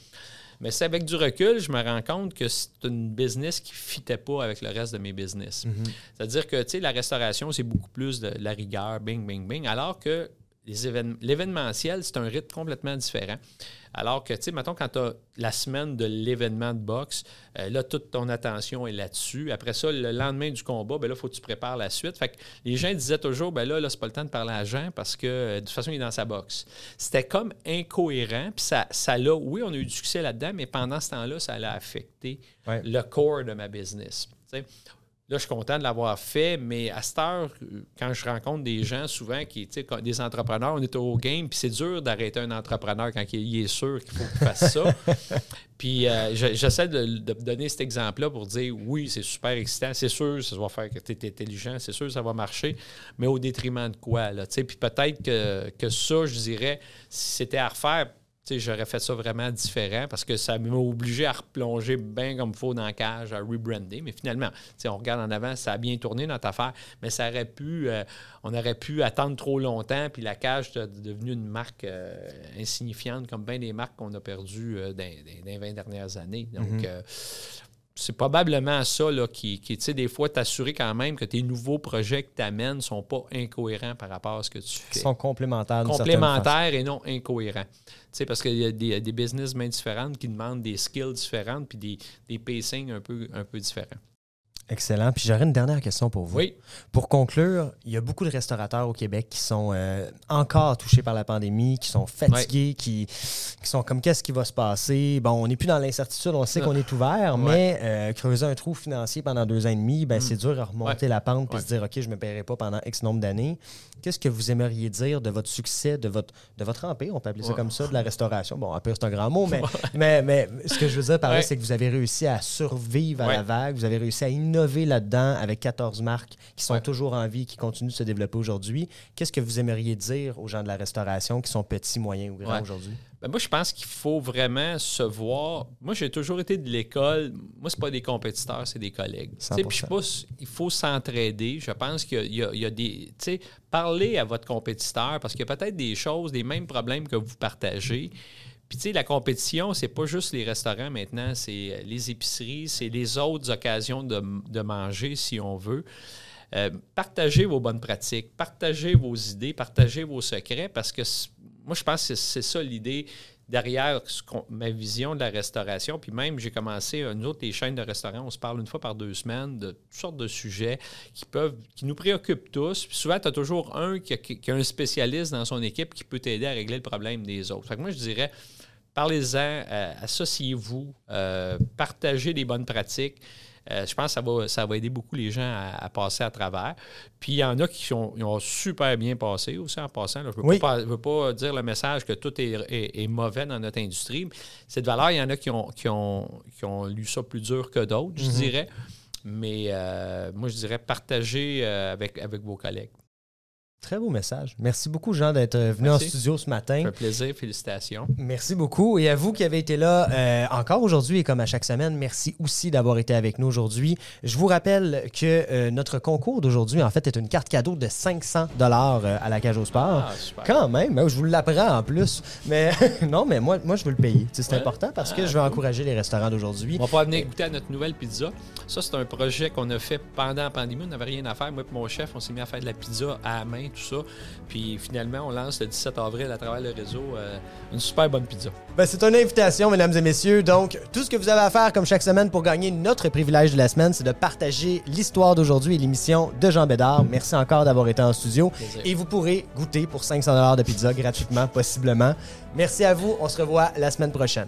Mais c'est avec du recul, je me rends compte que c'est une business qui ne fitait pas avec le reste de mes business. Mm-hmm. C'est-à-dire que, tu sais, la restauration, c'est beaucoup plus de la rigueur, bing, bing, bing, alors que l'événementiel, c'est un rythme complètement différent. Alors que, tu sais, mettons, quand tu as la semaine de l'événement de boxe, euh, là, toute ton attention est là-dessus. Après ça, le lendemain du combat, ben là, il faut que tu prépares la suite. Fait que les gens disaient toujours, ben là, là, c'est pas le temps de parler à Jean parce que, euh, de toute façon, il est dans sa boxe. C'était comme incohérent. Puis ça, ça l'a, oui, on a eu du succès là-dedans, mais pendant ce temps-là, ça allait affecter le corps de ma business. Là, je suis content de l'avoir fait, mais à cette heure, quand je rencontre des gens souvent qui, tu sais, des entrepreneurs, on est au game, puis c'est dur d'arrêter un entrepreneur quand il est sûr qu'il faut qu'il fasse ça. puis euh, j'essaie de, donner cet exemple-là pour dire oui, c'est super excitant, c'est sûr, ça va faire que tu es intelligent, c'est sûr, ça va marcher, mais au détriment de quoi, là, tu sais? Puis peut-être que, que ça, je dirais, si c'était à refaire, j'aurais fait ça vraiment différent parce que ça m'a obligé à replonger bien comme il faut dans la cage, à rebrander. Mais finalement, on regarde en avant, ça a bien tourné notre affaire, mais ça aurait pu, euh, on aurait pu attendre trop longtemps, puis la cage est devenue une marque euh, insignifiante, comme bien des marques qu'on a perdues euh, dans, les 20 dernières années. Donc, mm-hmm c'est probablement ça là, qui, qui tu sais, des fois, t'assurer quand même que tes nouveaux projets que tu amènes ne sont pas incohérents par rapport à ce que tu fais. Ils sont complémentaires. Complémentaires et non incohérents. Tu sais, parce qu'il y a des, des business bien différentes qui demandent des skills différentes puis des, des pacings un peu, un peu différents. Excellent. Puis j'aurais une dernière question pour vous. Oui. Pour conclure, il y a beaucoup de restaurateurs au Québec qui sont euh, encore touchés par la pandémie, qui sont fatigués, qui, qui, sont comme qu'est-ce qui va se passer? Bon, on n'est plus dans l'incertitude, on sait qu'on est ouvert, mais euh, creuser un trou financier pendant deux ans et demi, ben, mm. c'est dur à remonter la pente et se dire, OK, je ne me paierai pas pendant X nombre d'années. Qu'est-ce que vous aimeriez dire de votre succès, de votre, de votre empire, on peut appeler ça comme ça, de la restauration? Bon, empire, c'est un grand mot, mais, mais, mais, ce que je veux dire par là, c'est que vous avez réussi à survivre à la vague, vous avez réussi à innover là-dedans avec 14 marques qui sont toujours en vie, qui continuent de se développer aujourd'hui. Qu'est-ce que vous aimeriez dire aux gens de la restauration qui sont petits, moyens ou grands aujourd'hui? Ben moi, je pense qu'il faut vraiment se voir. Moi, j'ai toujours été de l'école. Moi, c'est pas des compétiteurs, c'est des collègues. Puis je pense il faut s'entraider. Je pense qu'il y, y, a des. Parlez à votre compétiteur parce qu'il y a peut-être des choses, des mêmes problèmes que vous partagez. Puis, tu sais, la compétition, c'est pas juste les restaurants maintenant, c'est euh, les épiceries, c'est les autres occasions de, manger, si on veut. Euh, partagez vos bonnes pratiques, partagez vos idées, partagez vos secrets, parce que moi, je pense que c'est ça l'idée derrière ma vision de la restauration. Puis même, j'ai commencé, nous autres, les chaînes de restaurants, on se parle une fois par deux semaines de toutes sortes de sujets qui peuvent, qui nous préoccupent tous. Puis souvent, tu as toujours un qui a, un spécialiste dans son équipe qui peut t'aider à régler le problème des autres. Fait que moi, je dirais, parlez-en, euh, associez-vous, euh, partagez les bonnes pratiques. Euh, je pense que ça va, ça va aider beaucoup les gens à, passer à travers. Puis il y en a qui ont super bien passé aussi en passant. Je ne veux, pas dire le message que tout est, mauvais dans notre industrie. Cette valeur, il y en a qui ont, qui ont, qui ont lu ça plus dur que d'autres, je mm-hmm. dirais. Mais moi, je dirais partager avec, avec vos collègues. Très beau message. Merci beaucoup, Jean, d'être venu en studio ce matin. Un plaisir, félicitations. Merci beaucoup. Et à vous qui avez été là euh, encore aujourd'hui et comme à chaque semaine, merci aussi d'avoir été avec nous aujourd'hui. Je vous rappelle que euh, notre concours d'aujourd'hui, en fait, est une carte cadeau de 500 dollars euh, à la cage au sport. Ah, Quand même, hein, je vous l'apprends en plus. Mais non, mais moi, moi, je veux le payer. C'est important parce que je veux encourager les restaurants d'aujourd'hui. On va venir goûter à notre nouvelle pizza. Ça, c'est un projet qu'on a fait pendant la pandémie. On n'avait rien à faire. Moi et mon chef, on s'est mis à faire de la pizza à la main tout ça. Puis finalement, on lance le 17 avril à travers le réseau euh, une super bonne pizza. Ben, c'est une invitation, mesdames et messieurs. Donc, tout ce que vous avez à faire comme chaque semaine pour gagner notre privilège de la semaine, c'est de partager l'histoire d'aujourd'hui et l'émission de Jean Bédard. Merci encore d'avoir été en studio. Et vous pourrez goûter pour 500 de pizza gratuitement, possiblement. Merci à vous. On se revoit la semaine prochaine.